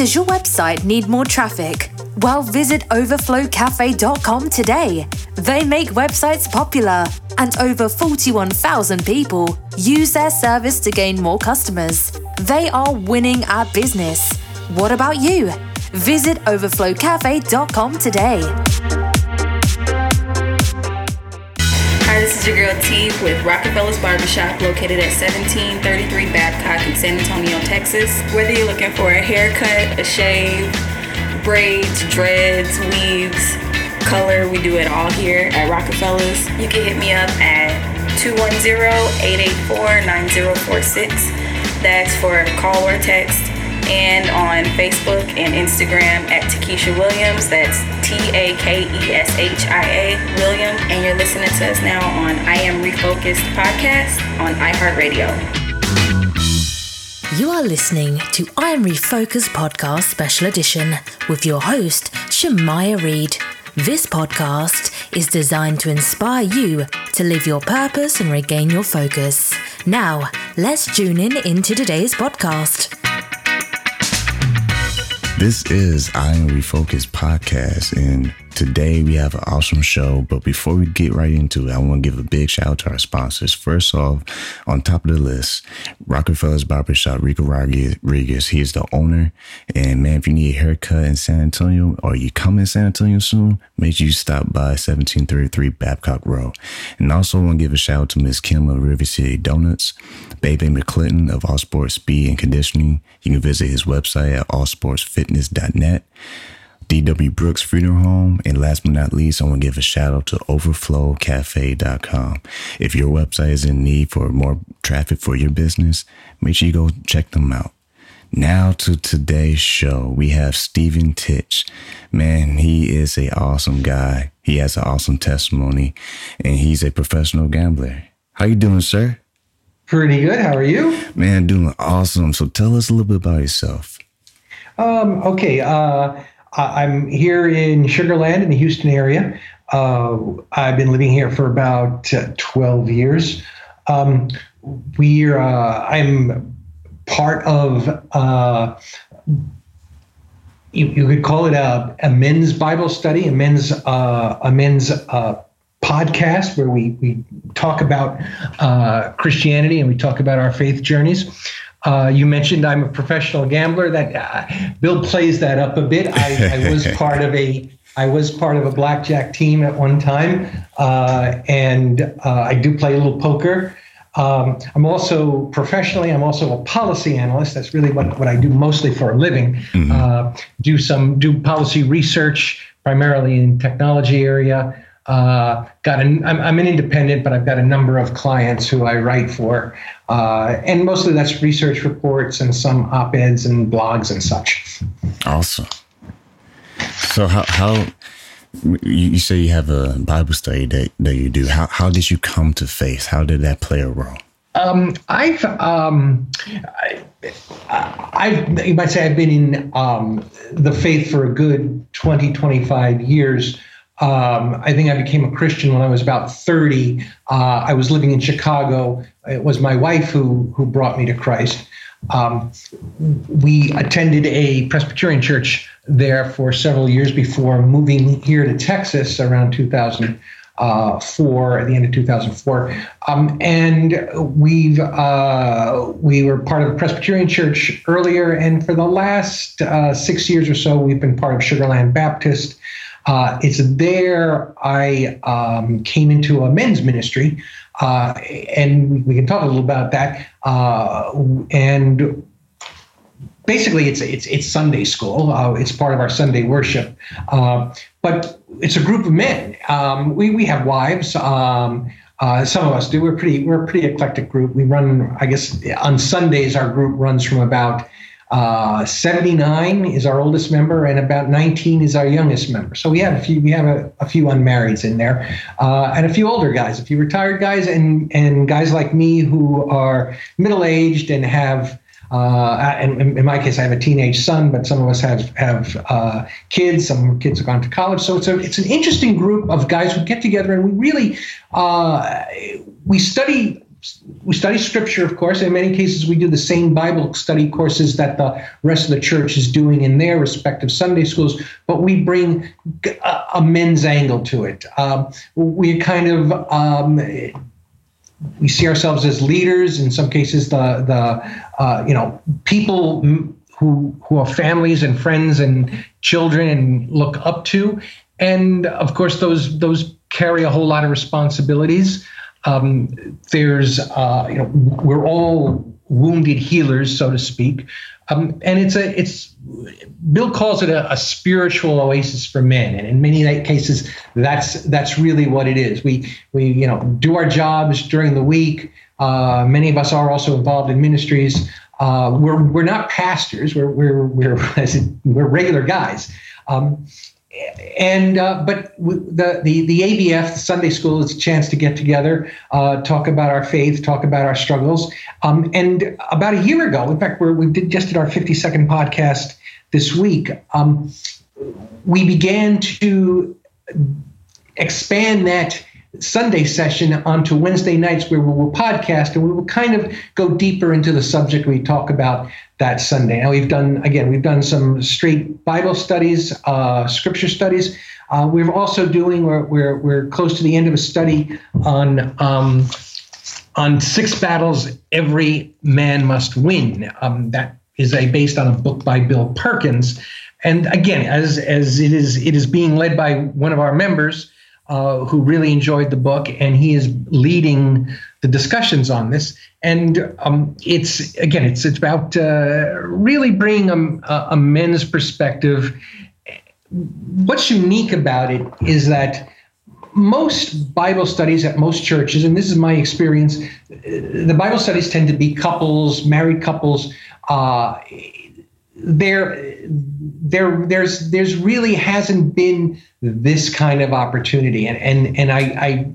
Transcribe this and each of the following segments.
Does your website need more traffic? Well, visit overflowcafe.com today. They make websites popular, and over 41,000 people use their service to gain more customers. They are winning at business. What about you? Visit overflowcafe.com today. Hi, this is your girl T with Rockefeller's Barbershop located at 1733 Babcock in San Antonio, Texas. Whether you're looking for a haircut, a shave, braids, dreads, weaves, color, we do it all here at Rockefeller's. You can hit me up at 210-884-9046. That's for call or text and on Facebook and Instagram at Takeshia Williams. That's T A K E S H I A William. And you're listening to us now on I Am Refocused podcast on iHeartRadio. You are listening to I Am Refocused podcast special edition with your host, Shemaya Reed. This podcast is designed to inspire you to live your purpose and regain your focus. Now, let's tune in into today's podcast. This is I Am Refocused podcast, and today we have an awesome show. But before we get right into it, I want to give a big shout out to our sponsors. First off, on top of the list, Rockefeller's Barbershop, Rico Rodriguez. He is the owner. And man, if you need a haircut in San Antonio or you come in San Antonio soon, make sure you stop by 1733 Babcock Road. And also want to give a shout out to Miss Kim of River City Donuts, Baby McClinton of All Sports Speed and Conditioning. You can visit his website at allsportsfitness.net. DW Brooks Funeral Home. And last but not least, I want to give a shout out to overflowcafe.com. If your website is in need for more traffic for your business, make sure you go check them out. Now to today's show, we have Steven Titch. Man, he is a awesome guy. He has an awesome testimony and he's a professional gambler. How you doing, sir? Pretty good. How are you? Man, doing awesome. So tell us a little bit about yourself. Um, okay. Uh, I'm here in Sugar Land in the Houston area. Uh, I've been living here for about uh, 12 years. Um, we're uh, I'm part of uh, you, you, could call it a, a, men's Bible study, a men's uh, a men's uh, podcast where we we talk about Christianity and we talk about our faith journeys. Uh, you mentioned I'm a professional gambler. That uh, Bill plays that up a bit. I, I, was part of a I was part of a blackjack team at one time, uh, and uh, I do play a little poker. Um, I'm also professionally. I'm also a policy analyst. That's really what, what I do mostly for a living. Mm-hmm. Uh, do some do policy research primarily in technology area. Uh, got an, I'm, I'm, an independent, but I've got a number of clients who I write for, uh, and mostly that's research reports and some op-eds and blogs and such. Awesome. So how how you say you have a Bible study that, that you do? How how did you come to faith? How did that play a role? Um, I've um, I, I you might say I've been in um, the faith for a good 20, 25 years. Um, I think I became a Christian when I was about 30. Uh, I was living in Chicago. It was my wife who who brought me to Christ. Um, we attended a Presbyterian church there for several years before moving here to Texas around 2000 uh, at the end of 2004. Um, and we've uh, we were part of a Presbyterian church earlier, and for the last uh, six years or so, we've been part of Sugar Land Baptist. Uh, it's there I um, came into a men's ministry, uh, and we can talk a little about that. Uh, and basically it's it's it's Sunday school. Uh, it's part of our Sunday worship, uh, but it's a group of men. Um, we we have wives. Um, uh, some of us do. We're pretty we're a pretty eclectic group. We run, I guess, on Sundays our group runs from about. Uh, 79 is our oldest member, and about 19 is our youngest member. So we have a few we have a, a few unmarrieds in there, uh, and a few older guys, a few retired guys, and and guys like me who are middle aged and have uh, and in, my case, I have a teenage son, but some of us have have uh, kids. Some kids have gone to college, so it's a it's an interesting group of guys who get together and we really uh, we study we study scripture, of course. In many cases, we do the same Bible study courses that the rest of the church is doing in their respective Sunday schools, but we bring a, a men's angle to it. Um, we kind of um, we see ourselves as leaders. In some cases, the the uh, you know people who who are families and friends and children and look up to, and of course those those carry a whole lot of responsibilities. Um, there's uh, you know we're all wounded healers, so to speak. Um, and it's a it's Bill calls it a, a, spiritual oasis for men, and in many cases, that's that's really what it is. We we you know do our jobs during the week. Uh, many of us are also involved in ministries. Uh, we're we're not pastors. We're we're we're we're regular guys. Um, and uh, but the, the the ABF, the Sunday School, is a chance to get together, uh, talk about our faith, talk about our struggles. Um, and about a year ago, in fact, we we did just did our 52nd podcast this week. Um, we began to expand that Sunday session onto Wednesday nights where we will podcast and we will kind of go deeper into the subject we talk about that Sunday. Now we've done again, we've done some straight Bible studies, uh, scripture studies. Uh, we're also doing we're, we're we're close to the end of a study on um, on six battles every man must win. Um, that is a based on a book by Bill Perkins, and again, as as it is it is being led by one of our members uh, who really enjoyed the book, and he is leading the discussions on this. And um, it's again, it's it's about uh, really bringing a, a men's perspective. What's unique about it is that most Bible studies at most churches, and this is my experience, the Bible studies tend to be couples, married couples. Uh, there, there, there's, there's really hasn't been this kind of opportunity. And and and I, I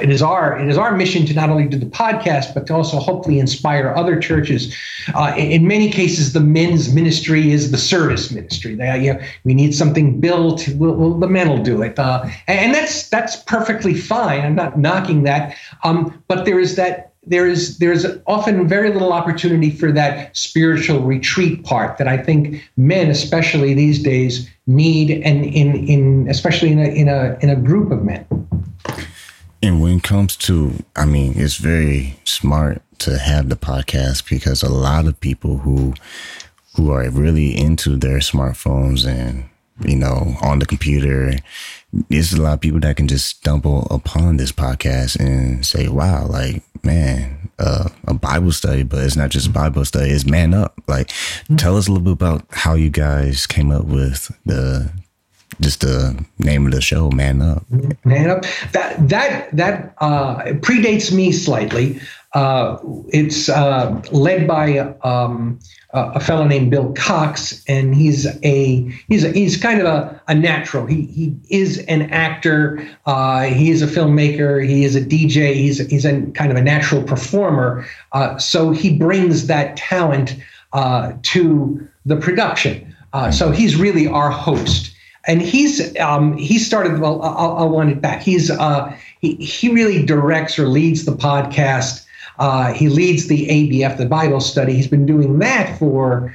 it is our it is our mission to not only do the podcast but to also hopefully inspire other churches. Uh, in, many cases, the men's ministry is the service ministry. They, you know, we need something built. We'll, we'll, the men will do it, uh, and that's that's perfectly fine. I'm not knocking that, um, but there is that there is there's often very little opportunity for that spiritual retreat part that I think men, especially these days, need, and in in especially in a in a in a group of men. And when it comes to, I mean, it's very smart to have the podcast because a lot of people who who are really into their smartphones and you know on the computer there's a lot of people that can just stumble upon this podcast and say, wow, like, man, uh, a Bible study, but it's not just a Bible study, it's man up. Like, mm-hmm. tell us a little bit about how you guys came up with the just the name of the show, Man Up. Man Up. That that that uh, predates me slightly. Uh, it's uh, led by um, a fellow named Bill Cox, and he's a he's a, he's kind of a, a natural. He he is an actor. Uh, he is a filmmaker. He is a DJ. He's he's a kind of a natural performer. Uh, so he brings that talent uh, to the production. Uh, so he's really our host, and he's um, he started. Well, I'll, I'll wind it back. He's uh, he he really directs or leads the podcast. Uh, he leads the ABF, the Bible study. He's been doing that for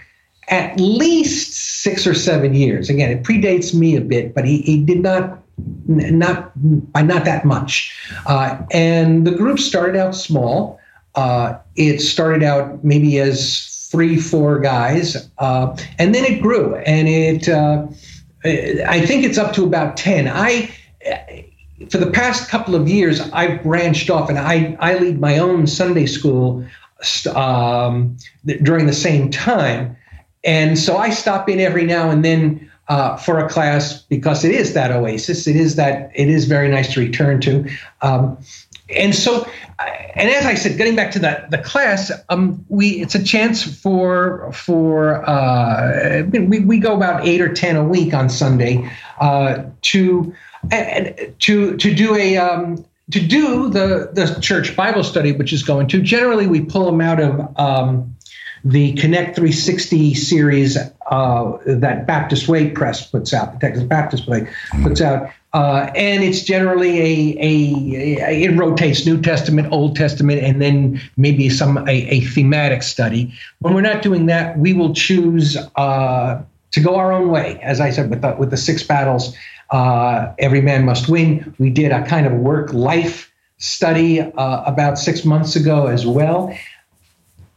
at least six or seven years. Again, it predates me a bit, but he, he did not not by not that much. Uh, and the group started out small. Uh, it started out maybe as three, four guys, uh, and then it grew, and it. Uh, I think it's up to about ten. I. For the past couple of years, I've branched off, and I, I lead my own Sunday school um, during the same time, and so I stop in every now and then uh, for a class because it is that oasis. It is that it is very nice to return to. Um, and so, and as I said, getting back to the the class, um, we it's a chance for for uh, we we go about eight or ten a week on Sunday uh, to to to do a um, to do the the church Bible study, which is going to generally we pull them out of um, the Connect 360 series uh, that Baptist Way Press puts out, the Texas Baptist Way puts out. Uh, and it's generally a, a, a, it rotates New Testament, Old Testament, and then maybe some a, a thematic study. When we're not doing that, we will choose uh, to go our own way. As I said, with the, with the six battles, uh, every man must win. We did a kind of work life study uh, about six months ago as well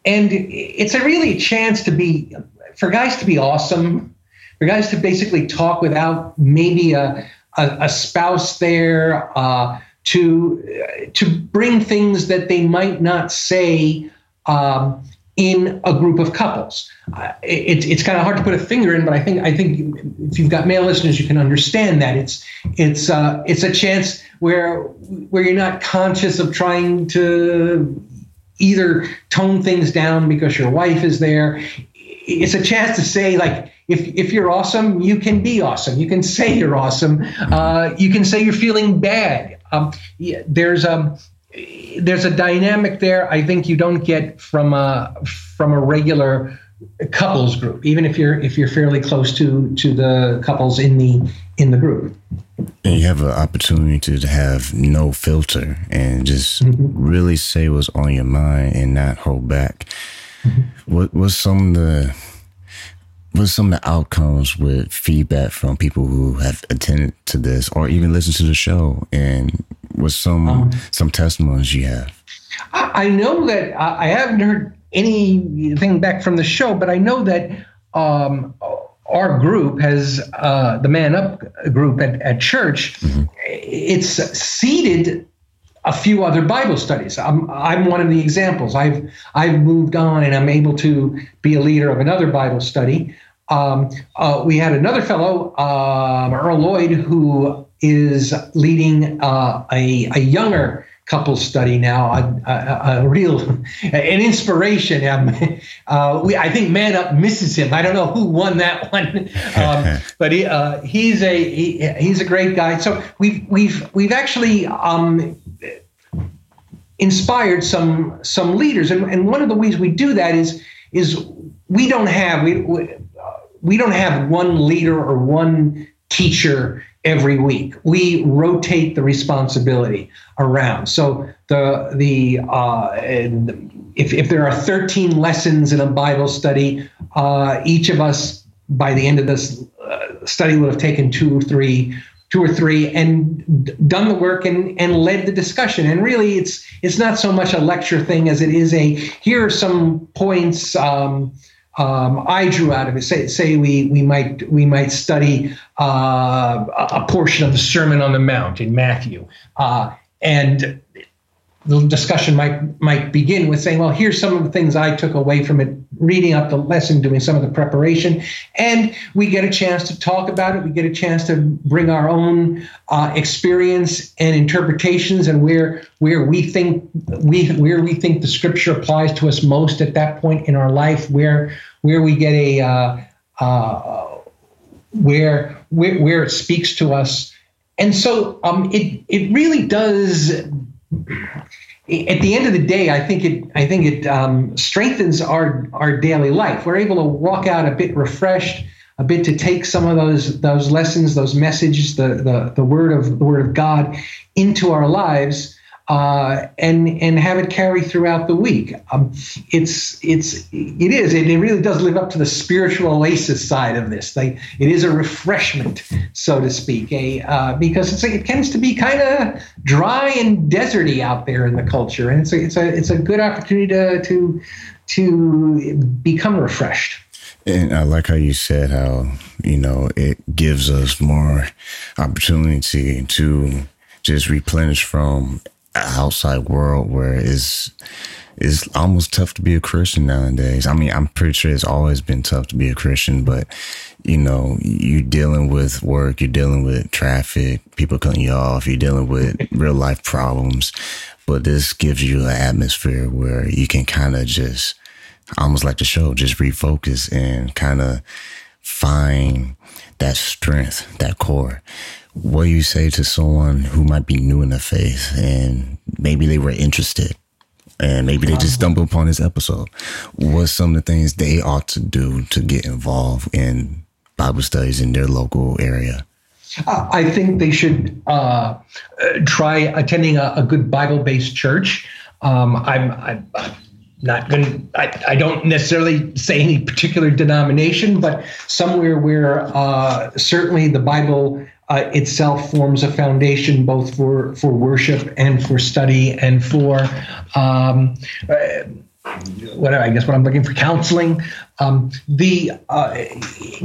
and it's a really a chance to be for guys to be awesome for guys to basically talk without maybe a, a, a spouse there uh, to to bring things that they might not say um, in a group of couples. Uh, it, it's kind of hard to put a finger in, but I think I think if you've got male listeners, you can understand that it's it's uh, it's a chance where where you're not conscious of trying to either tone things down because your wife is there. It's a chance to say, like, if, if you're awesome, you can be awesome. You can say you're awesome. Uh, you can say you're feeling bad. Um, yeah, there's a um, there's a dynamic there. I think you don't get from a from a regular couples group, even if you're if you're fairly close to to the couples in the in the group. And you have an opportunity to have no filter and just mm-hmm. really say what's on your mind and not hold back. Mm-hmm. What was some of the what's some of the outcomes with feedback from people who have attended to this or even listened to the show and what some um, some testimonies you have? I know that I haven't heard anything back from the show, but I know that um, our group has uh, the Man Up group at, at church. Mm-hmm. It's seeded a few other Bible studies. I'm, I'm one of the examples. I've I've moved on and I'm able to be a leader of another Bible study. Um, uh, we had another fellow, um, Earl Lloyd, who is leading uh, a, a younger couple study now, a, a, a real an inspiration. Um, uh, we, I think Man Up misses him. I don't know who won that one, um, but he, uh, he's a he, he's a great guy. So we've we've we've actually um, inspired some some leaders, and, and one of the ways we do that is is we don't have we we, we don't have one leader or one teacher every week. We rotate the responsibility around. So the the uh, if if there are 13 lessons in a Bible study, uh, each of us by the end of this uh, study would have taken two or three two or three and done the work and, and led the discussion and really it's it's not so much a lecture thing as it is a here are some points um, um, I drew out of it. Say, say we we might we might study uh, a portion of the Sermon on the Mount in Matthew, uh, and the discussion might might begin with saying, "Well, here's some of the things I took away from it, reading up the lesson, doing some of the preparation," and we get a chance to talk about it. We get a chance to bring our own uh, experience and interpretations, and where where we think we where we think the Scripture applies to us most at that point in our life, where where we get a uh, uh, where, where where it speaks to us, and so um, it it really does. At the end of the day, I think it I think it um, strengthens our our daily life. We're able to walk out a bit refreshed, a bit to take some of those those lessons, those messages, the the the word of the word of God into our lives uh, and and have it carry throughout the week. Um, it's it's it is it, it really does live up to the spiritual oasis side of this. They, it is a refreshment, so to speak, a uh, because it's, it tends to be kind of dry and deserty out there in the culture, and it's a, it's a it's a good opportunity to to to become refreshed. And I like how you said how you know it gives us more opportunity to just replenish from outside world where it's it's almost tough to be a Christian nowadays. I mean, I'm pretty sure it's always been tough to be a Christian, but you know, you're dealing with work, you're dealing with traffic, people cutting you off, you're dealing with real life problems. But this gives you an atmosphere where you can kind of just almost like the show, just refocus and kind of find that strength, that core what do you say to someone who might be new in the faith and maybe they were interested and maybe they just stumbled upon this episode? What's some of the things they ought to do to get involved in Bible studies in their local area? I think they should uh, try attending a, a good Bible based church. Um, I'm, I'm not going to, I don't necessarily say any particular denomination, but somewhere where uh, certainly the Bible uh, itself forms a foundation both for for worship and for study and for um, uh, I guess what I'm looking for counseling. Um, the uh,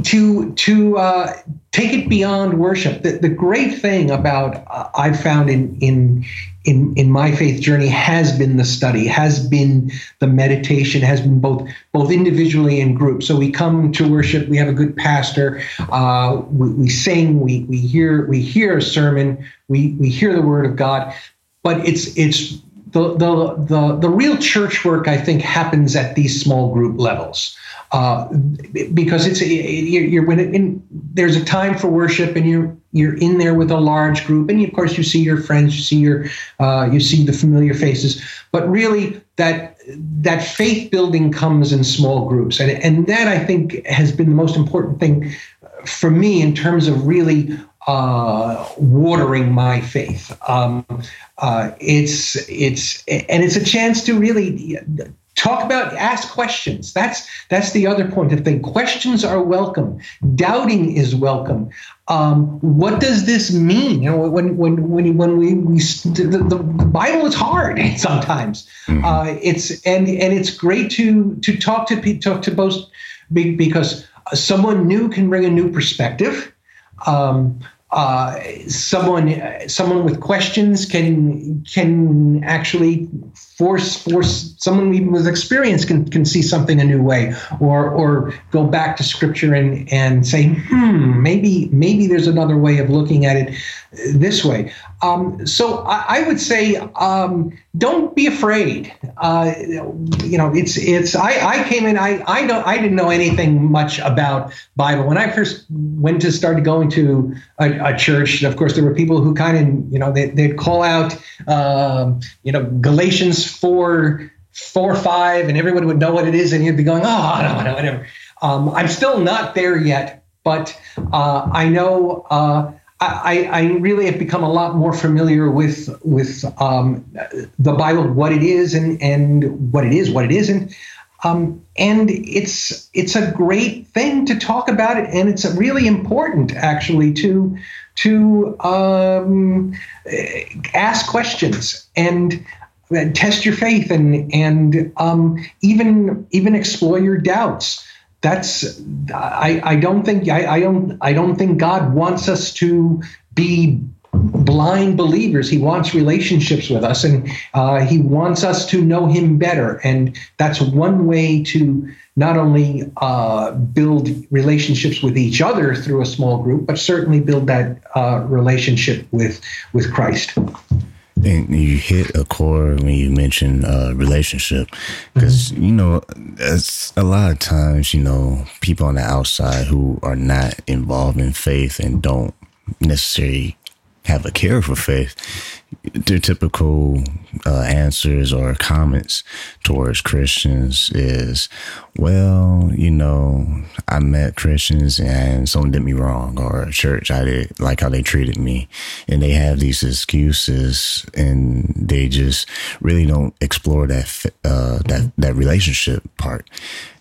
to to uh, take it beyond worship. The, the great thing about uh, I've found in in in in my faith journey has been the study, has been the meditation, has been both both individually and group. So we come to worship, we have a good pastor, uh, we, we sing, we we hear we hear a sermon, we we hear the word of God, but it's it's the, the, the, the real church work, I think, happens at these small group levels. Uh, because it's you're, you're when it, in, there's a time for worship and you're you're in there with a large group. And of course you see your friends you see your uh, you see the familiar faces. But really that that faith building comes in small groups. And and that I think has been the most important thing for me in terms of really uh, watering my faith. Um, uh, it's it's and it's a chance to really talk about ask questions. That's that's the other point. Of thing questions are welcome doubting is welcome. Um, what does this mean? You know when when when when we, we the, the bible is hard sometimes. Mm-hmm. uh, it's and and it's great to to talk to talk to both because someone new can bring a new perspective. Um, uh, someone someone with questions can can actually force force someone with experience can can see something a new way or or go back to scripture and and say hmm maybe maybe there's another way of looking at it this way um, so I, I, would say um, don't be afraid. Uh, you know, it's it's. I, I came in. I I know I didn't know anything much about Bible when I first went to started going to a, a church. Of course, there were people who kind of you know they they'd call out um, you know Galatians four four five, and everyone would know what it is, and you'd be going, oh no no whatever. Um, I'm still not there yet, but uh, I know. Uh, I, I, really have become a lot more familiar with with um, the Bible, what it is and and what it is, what it isn't, um, and it's it's a great thing to talk about it, and it's really important actually to to um, ask questions and test your faith and and um, even even explore your doubts that's I, I don't think I, I don't I don't think God wants us to be blind believers. He wants relationships with us, and uh, he wants us to know him better. And that's one way to not only uh, build relationships with each other through a small group, but certainly build that uh, relationship with with Christ. And you hit a core when you mention uh, relationship, because mm-hmm. you know, it's a lot of times you know people on the outside who are not involved in faith and don't necessarily have a care for faith. Their typical uh, answers or comments towards Christians is, well, you know, I met Christians and someone did me wrong, or church, I did like how they treated me. And they have these excuses and they just really don't explore that, uh, that, that relationship part.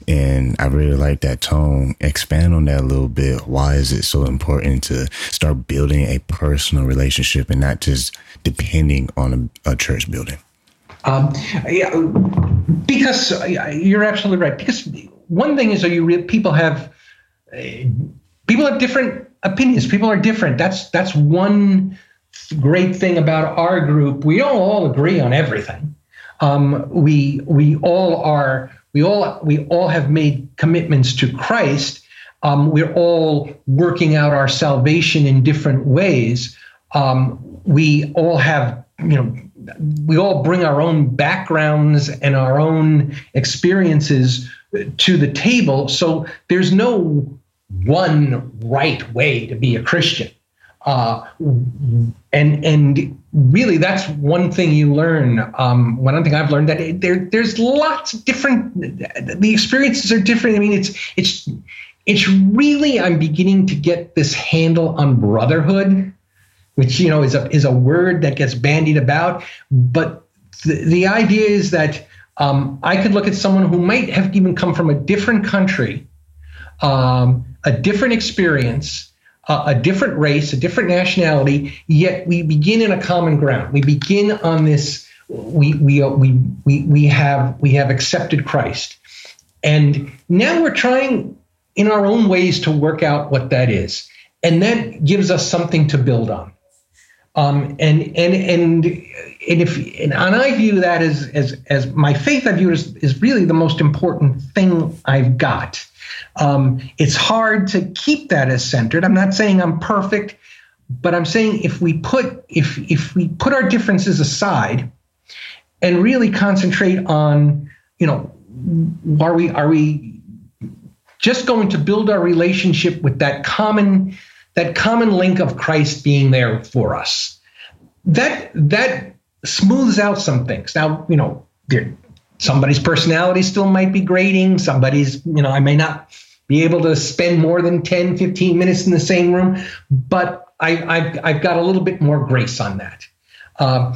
And I really like that tone. Expand on that a little bit. Why is it so important to start building a personal relationship and not just depending on a, a church building? Um, yeah, because you're absolutely right. Because one thing is, are you re- people have uh, people have different opinions. People are different. That's that's one great thing about our group. We don't all agree on everything. Um, we we all are we all we all have made commitments to Christ. Um, we're all working out our salvation in different ways. Um, we all have, you know, we all bring our own backgrounds and our own experiences to the table. So there's no one right way to be a Christian. Uh, and and really, that's one thing you learn. Um, one thing I've learned that there there's lots of different. The experiences are different. I mean, it's it's it's really I'm beginning to get this handle on brotherhood, which you know is a is a word that gets bandied about. But the, the idea is that um, I could look at someone who might have even come from a different country, um, a different experience uh, a different race, a different nationality, yet we begin in a common ground. We begin on this. We we we we we have we have accepted Christ, and now we're trying in our own ways to work out what that is, and that gives us something to build on. Um, and and and and if and I view that as as as my faith, I view it as, as really the most important thing I've got. Um, it's hard to keep that as centered. I'm not saying I'm perfect, but I'm saying if we put if if we put our differences aside and really concentrate on, you know, are we are we just going to build our relationship with that common that common link of Christ being there for us. That that smooths out some things. Now, you know, there, somebody's personality still might be grading. Somebody's, you know, I may not be able to spend more than 10, 15 minutes in the same room, but I, have I've got a little bit more grace on that. Uh,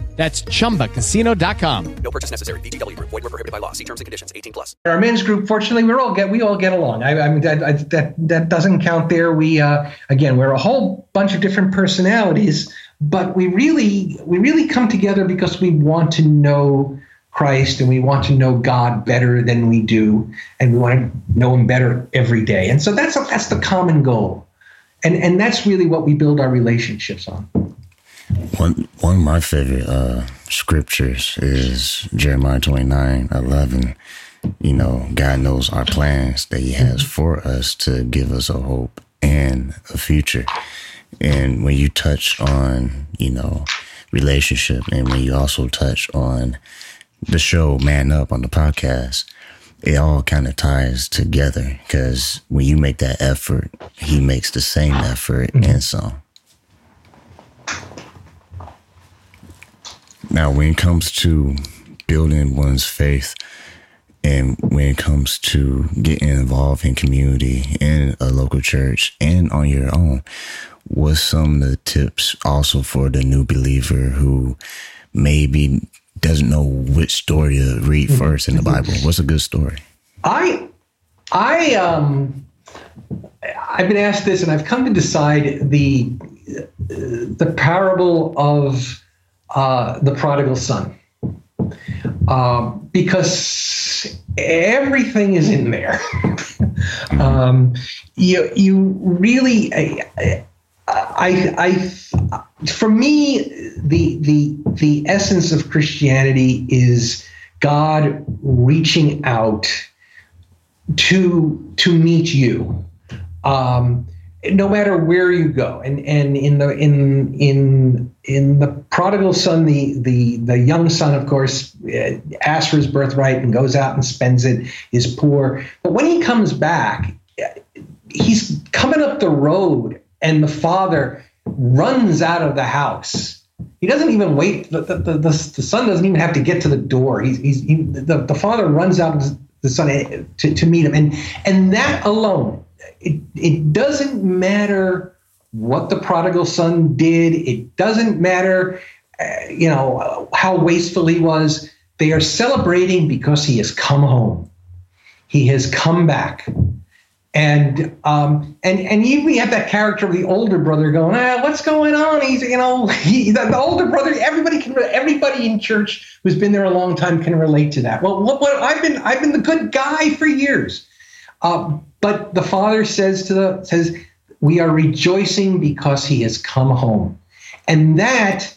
That's ChumbaCasino.com. No purchase necessary. VGW. Void were prohibited by law. See terms and conditions. 18 plus. Our men's group, fortunately, we all get we all get along. I, I mean, that, I, that that doesn't count there. We uh, again, we're a whole bunch of different personalities, but we really we really come together because we want to know Christ and we want to know God better than we do, and we want to know Him better every day. And so that's a, that's the common goal, and and that's really what we build our relationships on. One one of my favorite uh, scriptures is Jeremiah 29, 11. You know, God knows our plans that He has for us to give us a hope and a future. And when you touch on, you know, relationship, and when you also touch on the show Man Up on the podcast, it all kind of ties together because when you make that effort, he makes the same effort mm-hmm. and some. Now, when it comes to building one's faith, and when it comes to getting involved in community in a local church and on your own, what's some of the tips also for the new believer who maybe doesn't know which story to read mm-hmm. first in the Bible? What's a good story? I, I, um, I've been asked this, and I've come to decide the the parable of uh, the prodigal son. Um, because everything is in there. um, you, you really, I, I, I, for me, the, the, the essence of Christianity is God reaching out to to meet you. Um, no matter where you go and and in the in in in the prodigal son the the the young son of course uh, asks for his birthright and goes out and spends it is poor. But when he comes back he's coming up the road and the father runs out of the house. He doesn't even wait the, the, the, the son doesn't even have to get to the door. He's, he's he, the, the father runs out the son to, to meet him. And and that alone it, it doesn't matter what the prodigal son did. It doesn't matter, uh, you know, how wasteful he was. They are celebrating because he has come home. He has come back. And um, and and you have that character of the older brother going, ah, what's going on? He's you know he, the, the, older brother. Everybody can everybody in church who's been there a long time can relate to that. Well, what, what I've been I've been the good guy for years. Um, but the father says to the says, "We are rejoicing because he has come home," and that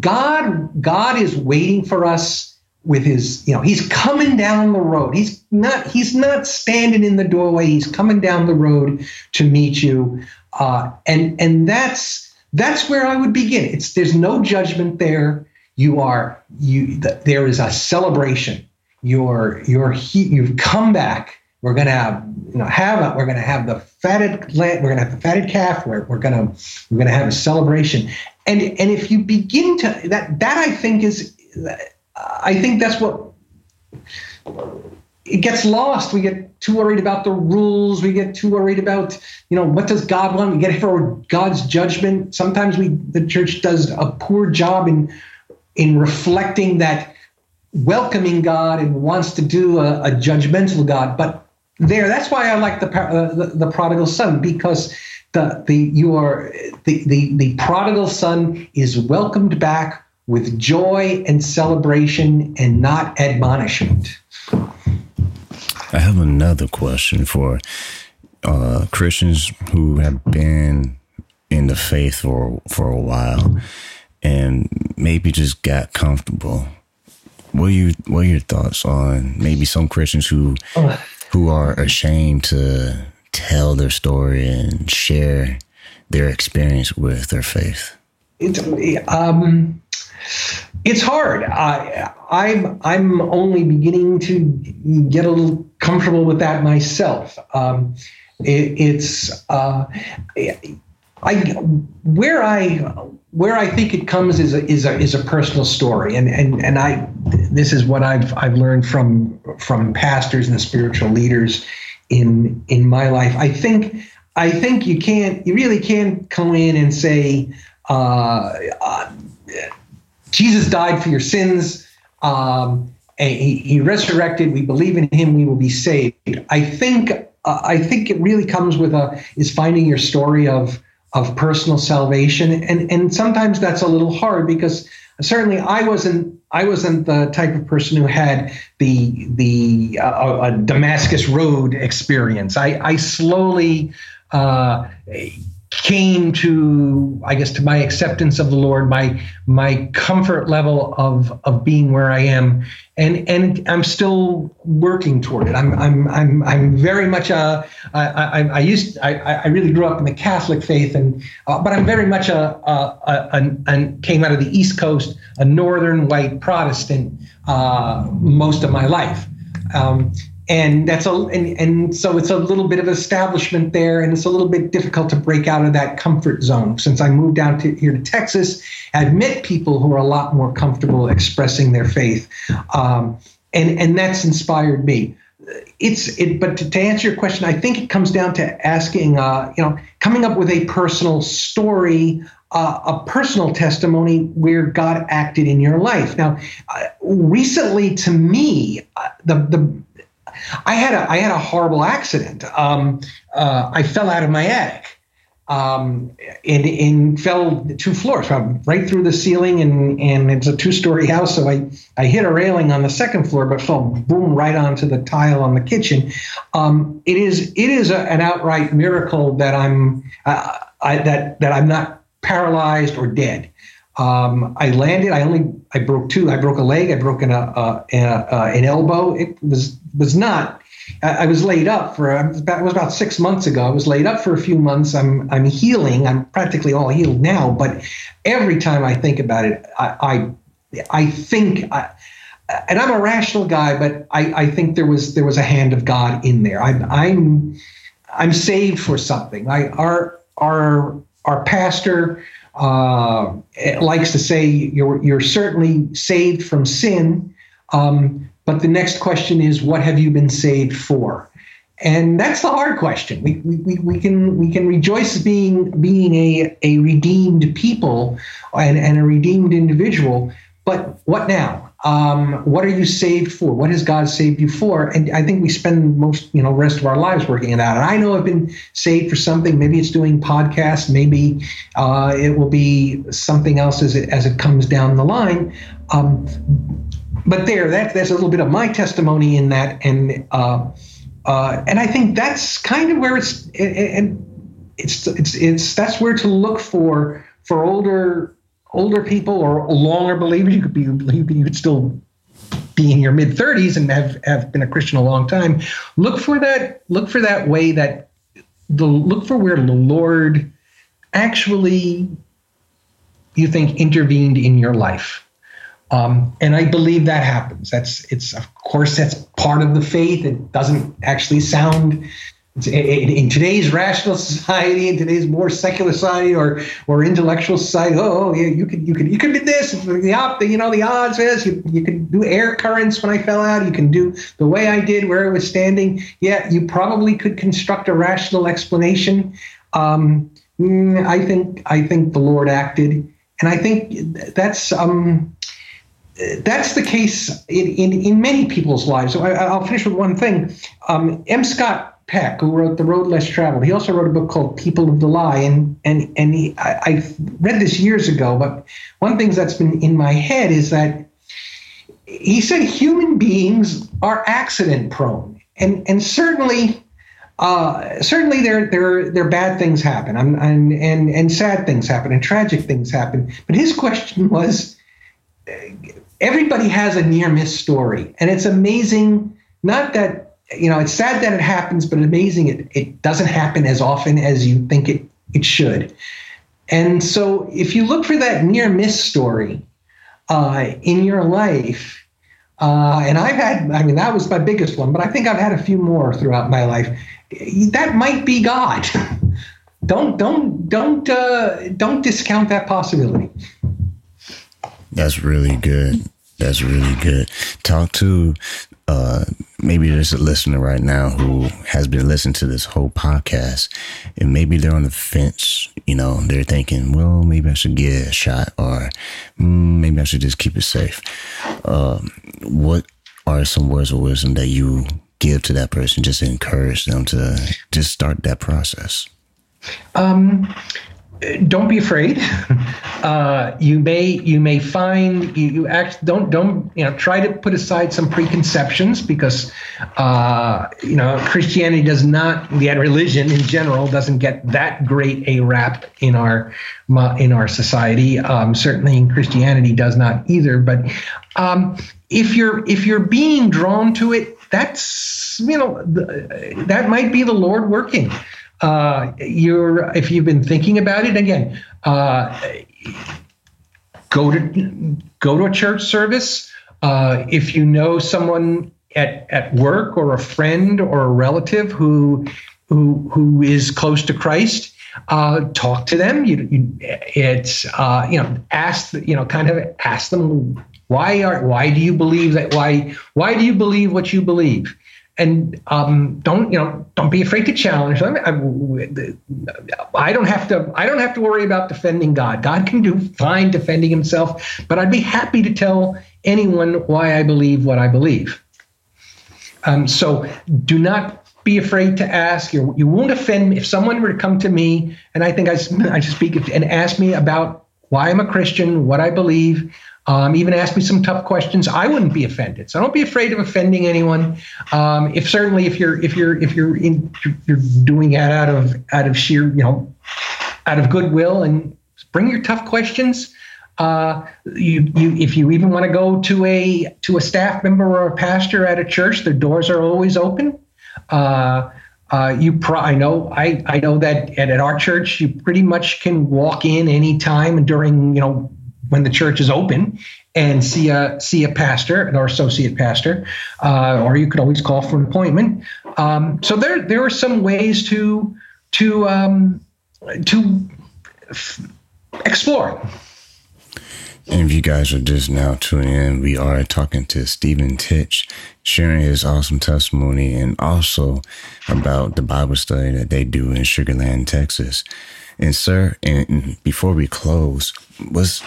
God God is waiting for us with his you know he's coming down the road. He's not he's not standing in the doorway. He's coming down the road to meet you. Uh, and and that's that's where i would begin. It's there's no judgment there. You are you there is a celebration. You're you're he, you've come back we're to have, you know, have a, we're to have the fatted. We're to have the fatted calf. We're, we're to we're to have a celebration. And and if you begin to that that I think is, I think that's what it gets lost. We get too worried about the rules. We get too worried about, you know, what does God want? We get for God's judgment. Sometimes we the church does a poor job in in reflecting that welcoming God and wants to do a, a judgmental God. But there. That's why I like the uh, the, the, prodigal son because the the you are the, the the prodigal son is welcomed back with joy and celebration and not admonishment. I have another question for uh, Christians who have been in the faith for for a while and maybe just got comfortable. What are you what are your thoughts on maybe some Christians who oh who are ashamed to tell their story and share their experience with their faith? It's um, it's hard. I, I'm I'm only beginning to get a little comfortable with that myself. Um, it, it's uh, I where I where I think it comes is a, is a is a personal story, and and and I this is what I've I've learned from from pastors and spiritual leaders in in my life. I think I think you can't you really can't come in and say uh, uh, Jesus died for your sins. Um, he, he resurrected. We believe in him. We will be saved. I think uh, I think it really comes with a is finding your story of of personal salvation and and sometimes that's a little hard because certainly I wasn't I wasn't the type of person who had the the uh, Damascus Road experience. I I slowly uh, came to i guess to my acceptance of the lord my my comfort level of of being where i am. And and i'm still working toward it. I'm i'm i'm, I'm very much a I, I, I used I, I really grew up in the catholic faith and uh, but i'm very much a, a, a, a, came out of the east coast a northern white protestant uh, most of my life. Um, and that's a and, and so it's a little bit of establishment there and it's a little bit difficult to break out of that comfort zone. Since i moved down to here to texas i've met people who are a lot more comfortable expressing their faith. Um, and and that's inspired me. It's it but to, to, answer your question i think it comes down to asking uh, you know coming up with a personal story uh, a personal testimony where god acted in your life. Now uh, recently to me uh, the the I had a I had a horrible accident. Um, uh, I fell out of my attic. Um, and, and fell two floors, right through the ceiling, and, and it's a two-story house. So I, I hit a railing on the second floor, but fell boom right onto the tile on the kitchen. Um, it is it is a, an outright miracle that I'm uh, I, that that I'm not paralyzed or dead. Um, I landed. I only I broke two. I broke a leg. I broke an, uh, uh, an elbow. It was was not. I was laid up for it was about six months ago. I was laid up for a few months. I'm I'm healing. I'm practically all healed now. But every time I think about it, I I, I think. I, and I'm a rational guy, but I, I think there was there was a hand of God in there. I'm I'm I'm saved for something. I our our our pastor uh, likes to say you're you're certainly saved from sin, um, but the next question is what have you been saved for? And that's the hard question. We, we, we can we can rejoice being being a, a redeemed people and, and a redeemed individual, but what now? Um, what are you saved for? What has God saved you for? And I think we spend most, you know, rest of our lives working on that. And I know I've been saved for something. Maybe it's doing podcasts. Maybe uh, it will be something else as it as it comes down the line. Um, but there, that, that's a little bit of my testimony in that, and uh, uh, and I think that's kind of where it's and it's it's it's that's where to look for for older older people or longer believers. You could be you could still be in your mid 30s and have, have been a Christian a long time. Look for that. Look for that way that the look for where the Lord actually you think intervened in your life. Um, and I believe that happens. That's it's of course that's part of the faith. It doesn't actually sound in today's rational society, in today's more secular society or or intellectual society, oh, oh yeah, you could you could you could do this. The op, you know, the odds is you you can do air currents when I fell out. You can do the way I did where I was standing. Yeah, you probably could construct a rational explanation. Um, mm, I think I think the Lord acted, and I think that's um, that's the case in, in, in many people's lives. So I, will finish with one thing. Um, M. Scott Peck, who wrote The Road Less Traveled. He also wrote a book called People of the Lie, and and and he, I, I read this years ago. But one thing that's been in my head is that he said human beings are accident prone, and and certainly. Uh, certainly, there, there, there, bad things happen, and, and and and sad things happen, and tragic things happen. But his question was, everybody has a near miss story, and it's amazing. Not that you know, it's sad that it happens, but amazing it, it doesn't happen as often as you think it, it should. And so if you look for that near miss story uh, in your life, uh, and I've had, I mean, that was my biggest one, but I think I've had a few more throughout my life. That might be God. don't, don't, don't, uh, don't discount that possibility. That's really good. That's really good. Talk to uh, maybe there's a listener right now who has been listening to this whole podcast and maybe they're on the fence. You know, they're thinking, well, maybe I should get a shot or mm, maybe I should just keep it safe. Um, what are some words of wisdom that you give to that person just to encourage them to just start that process? Um, don't be afraid. Uh, you may you may find you, you act don't don't you know try to put aside some preconceptions because uh, you know Christianity does not yet religion in general doesn't get that great a rap in our in our society. Um, certainly, in Christianity does not either. But um, if you're if you're being drawn to it, that's you know that might be the Lord working uh, you're if you've been thinking about it again, uh, go to go to a church service. Uh, if you know someone at at work or a friend or a relative who who who is close to Christ, uh, talk to them. You, you it's uh, you know ask you know kind of ask them why are why do you believe that why why do you believe what you believe and um, don't you know don't be afraid to challenge them. I, I, don't have to i don't have to worry about defending god. God can do fine defending himself but i'd be happy to tell anyone why i believe what i believe. Um, so do not be afraid to ask. You, you won't offend me if someone were to come to me and i think i, I speak and ask me about why i'm a christian what i believe um, even ask me some tough questions. I wouldn't be offended. So don't be afraid of offending anyone. Um, if certainly if you're if you're if you're in, you're doing that out of out of sheer you know out of goodwill and bring your tough questions. Uh, you, you, if you even want to go to a to a staff member or a pastor at a church, the doors are always open. Uh, uh, you pro- I know I, I know that at, at our church you pretty much can walk in anytime during you know when the church is open and see a see a pastor or associate pastor, uh, or you could always call for an appointment. Um, so there there are some ways to to um, to f- explore. And if you guys are just now tuning in, we are talking to Steven Titch, sharing his awesome testimony and also about the Bible study that they do in Sugar Land, Texas. And sir, and before we close, what's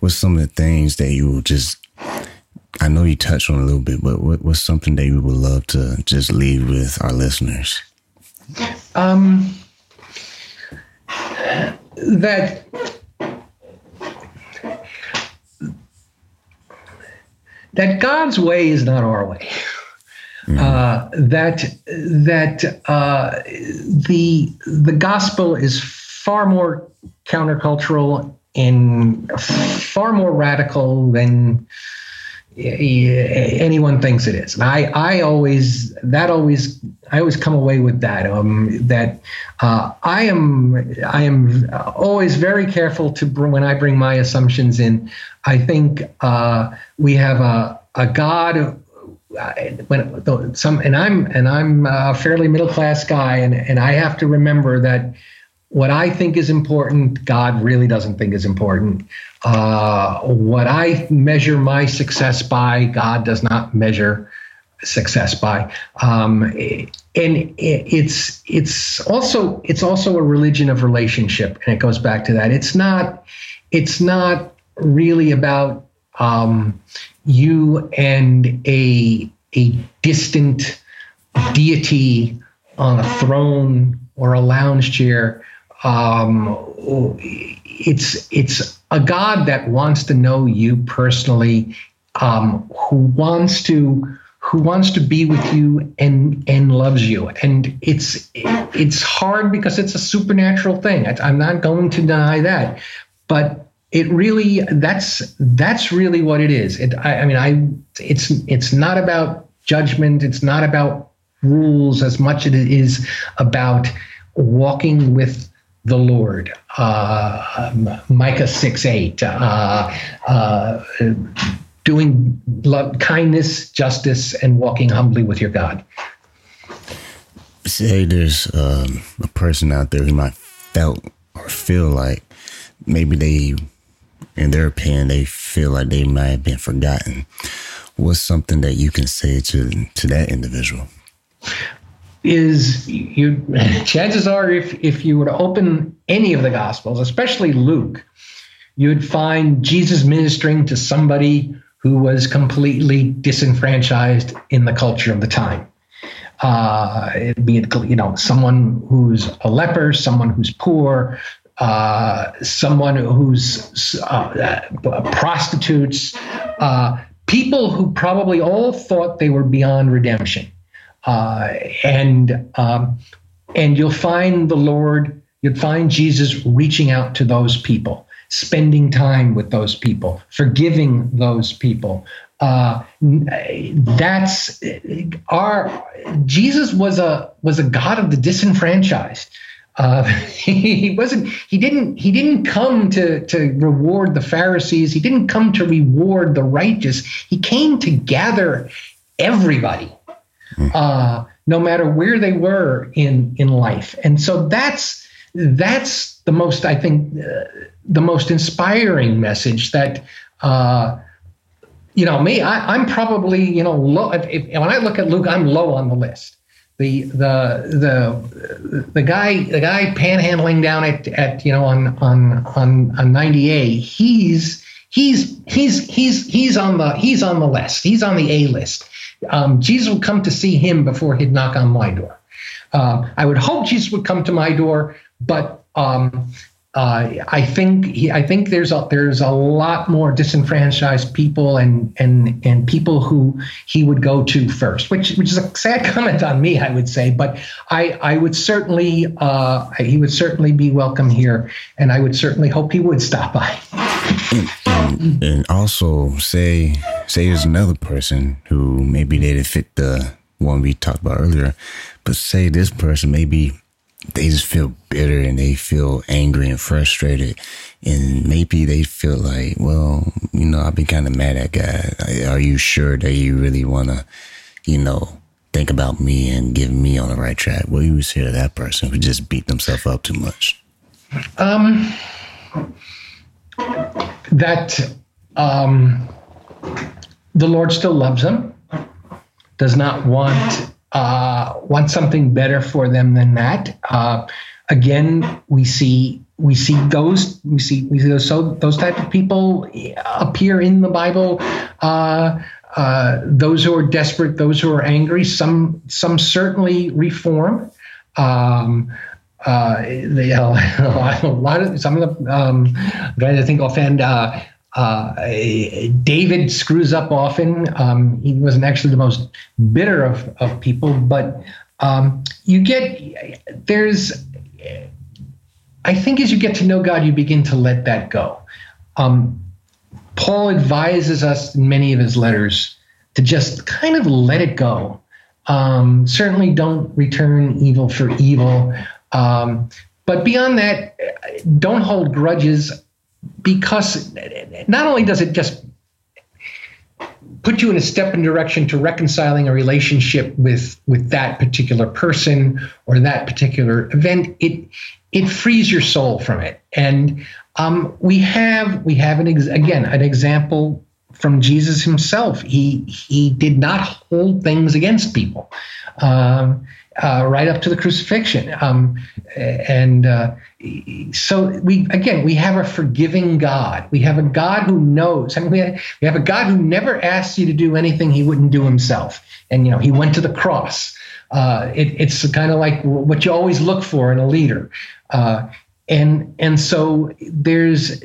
what's some of the things that you just I know you touched on a little bit, but what, what's something that you would love to just leave with our listeners? Um, that that God's way is not our way. Mm-hmm. Uh, that that uh, the the gospel is far more countercultural and far more radical than anyone thinks it is. And I, I always, that always, I always come away with that. Um, that uh, I am, I am always very careful to bring, when I bring my assumptions in. I think uh, we have a, a God. When some and I'm and I'm a fairly middle class guy, and and I have to remember that what I think is important, God really doesn't think is important. Uh, what I measure my success by, God does not measure success by. Um, and it's it's also it's also a religion of relationship, and it goes back to that. It's not it's not really about um, you and a a distant deity on a throne or a lounge chair um, it's it's a God that wants to know you personally, um, who wants to who wants to be with you and and loves you. And it's it's hard because it's a supernatural thing. I'm not going to deny that, but it really that's that's really what it is. It, I, I mean, I it's it's not about judgment. It's not about rules as much as it is about walking with the Lord. Uh, Micah 6 8. Uh, uh, doing love, kindness, justice, and walking humbly with your God. Say there's um, a person out there who might felt or feel like maybe they, in their opinion, they feel like they might have been forgotten. What's something that you can say to to that individual? Is you chances are if if you were to open any of the gospels especially luke you'd find jesus ministering to somebody who was completely disenfranchised in the culture of the time. Uh, be you know someone who's a leper someone who's poor uh, someone who's uh, prostitutes uh, people who probably all thought they were beyond redemption uh, and um, and you'll find the Lord, you'll find Jesus reaching out to those people, spending time with those people, forgiving those people. Uh, that's our Jesus was a was a God of the disenfranchised. Uh, he wasn't. He didn't. He didn't come to to reward the Pharisees. He didn't come to reward the righteous. He came to gather everybody uh, no matter where they were in in life. And so that's that's the most I think uh, the most inspiring message that. Uh, you know me, I, am probably you know low. If, if, when I look at Luke, I'm low on the list. The the the the guy the guy panhandling down at, at you know on on on on 90A, he's he's he's he's he's on the he's on the list. He's on the A list um, Jesus would come to see him before he'd knock on my door. Uh, I would hope Jesus would come to my door, but um, uh, I think he, I think there's a there's a lot more disenfranchised people and and and people who he would go to first, which which is a sad comment on me, I would say. But I I would certainly uh, he would certainly be welcome here, and I would certainly hope he would stop by. And, and, and also say say there's another person who maybe they didn't fit the one we talked about earlier, but say this person maybe they just feel bitter and they feel angry and frustrated. And maybe they feel like, well, you know, I've been kind of mad at God. Are you sure that you really want to, you know, think about me and get me on the right track? What do you say to that person who just beat themselves up too much? Um, that um, the Lord still loves them, does not want uh, want something better for them than that. Uh, again, we see we see those we see we see those so those type of people appear in the Bible. Uh, uh, those who are desperate, those who are angry, some some certainly reform. Um, uh, they, a, lot, of some of the um, I'm trying to think offhand. Uh, uh, David screws up often. Um, he wasn't actually the most bitter of, of people, but um, you get there's. I think as you get to know God, you begin to let that go. Um, Paul advises us in many of his letters to just kind of let it go. Um, certainly, don't return evil for evil. Um, but beyond that, don't hold grudges because not only does it just put you in a step in direction to reconciling a relationship with with that particular person or that particular event it it frees your soul from it. And um, we have we have an ex- again an example from Jesus himself. He he did not hold things against people. Um, uh, right up to the crucifixion. Um, and uh, so we again we have a forgiving God. We have a God who knows, and we have, we have a God who never asks you to do anything He wouldn't do Himself. And you know He went to the cross. Uh, it, it's kind of like what you always look for in a leader. Uh, and and so there's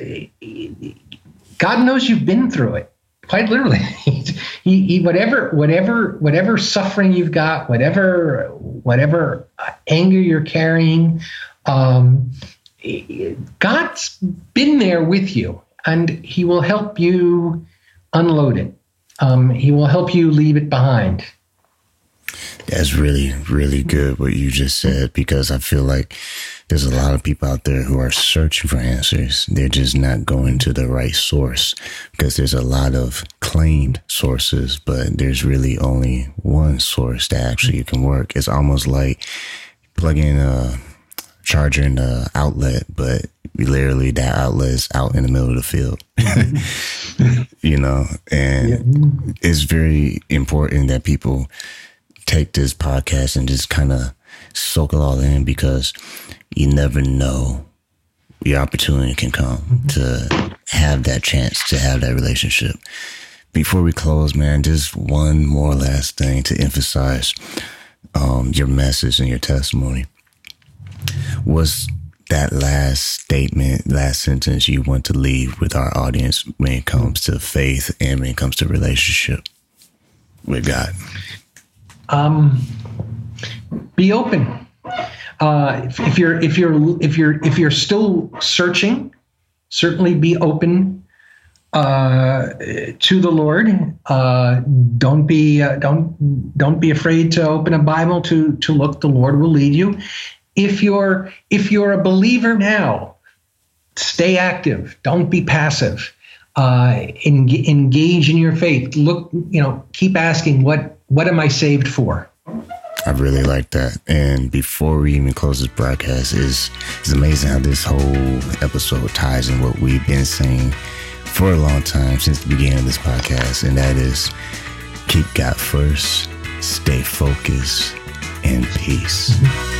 God knows you've been through it quite literally. He, he, whatever whatever whatever suffering you've got whatever whatever anger you're carrying um, god's been there with you and he will help you unload it. Um, he will help you leave it behind that's really, really good what you just said because I feel like there's a lot of people out there who are searching for answers. They're just not going to the right source because there's a lot of claimed sources, but there's really only one source that actually can work. It's almost like plugging a charger in the outlet, but literally that outlet is out in the middle of the field. you know, and yeah. it's very important that people take this podcast and just kind of soak it all in because you never know the opportunity can come mm-hmm. to have that chance to have that relationship. Before we close, man, just one more last thing to emphasize um, your message and your testimony. Was that last statement, last sentence you want to leave with our audience when it comes to faith and when it comes to relationship with God? Um, be open. Uh, if, if, you're if you're if you're if you're still searching, certainly be open uh, to the Lord. Uh, don't be uh, don't don't be afraid to open a Bible to to look. The Lord will lead you. If you're if you're a believer now, stay active. Don't be passive. Uh, engage in your faith. Look, you know, keep asking what what am I saved for? I really like that. And before we even close this broadcast, is it's amazing how this whole episode ties in what we've been saying for a long time since the beginning of this podcast, and that is keep God first, stay focused, and peace. Mm-hmm.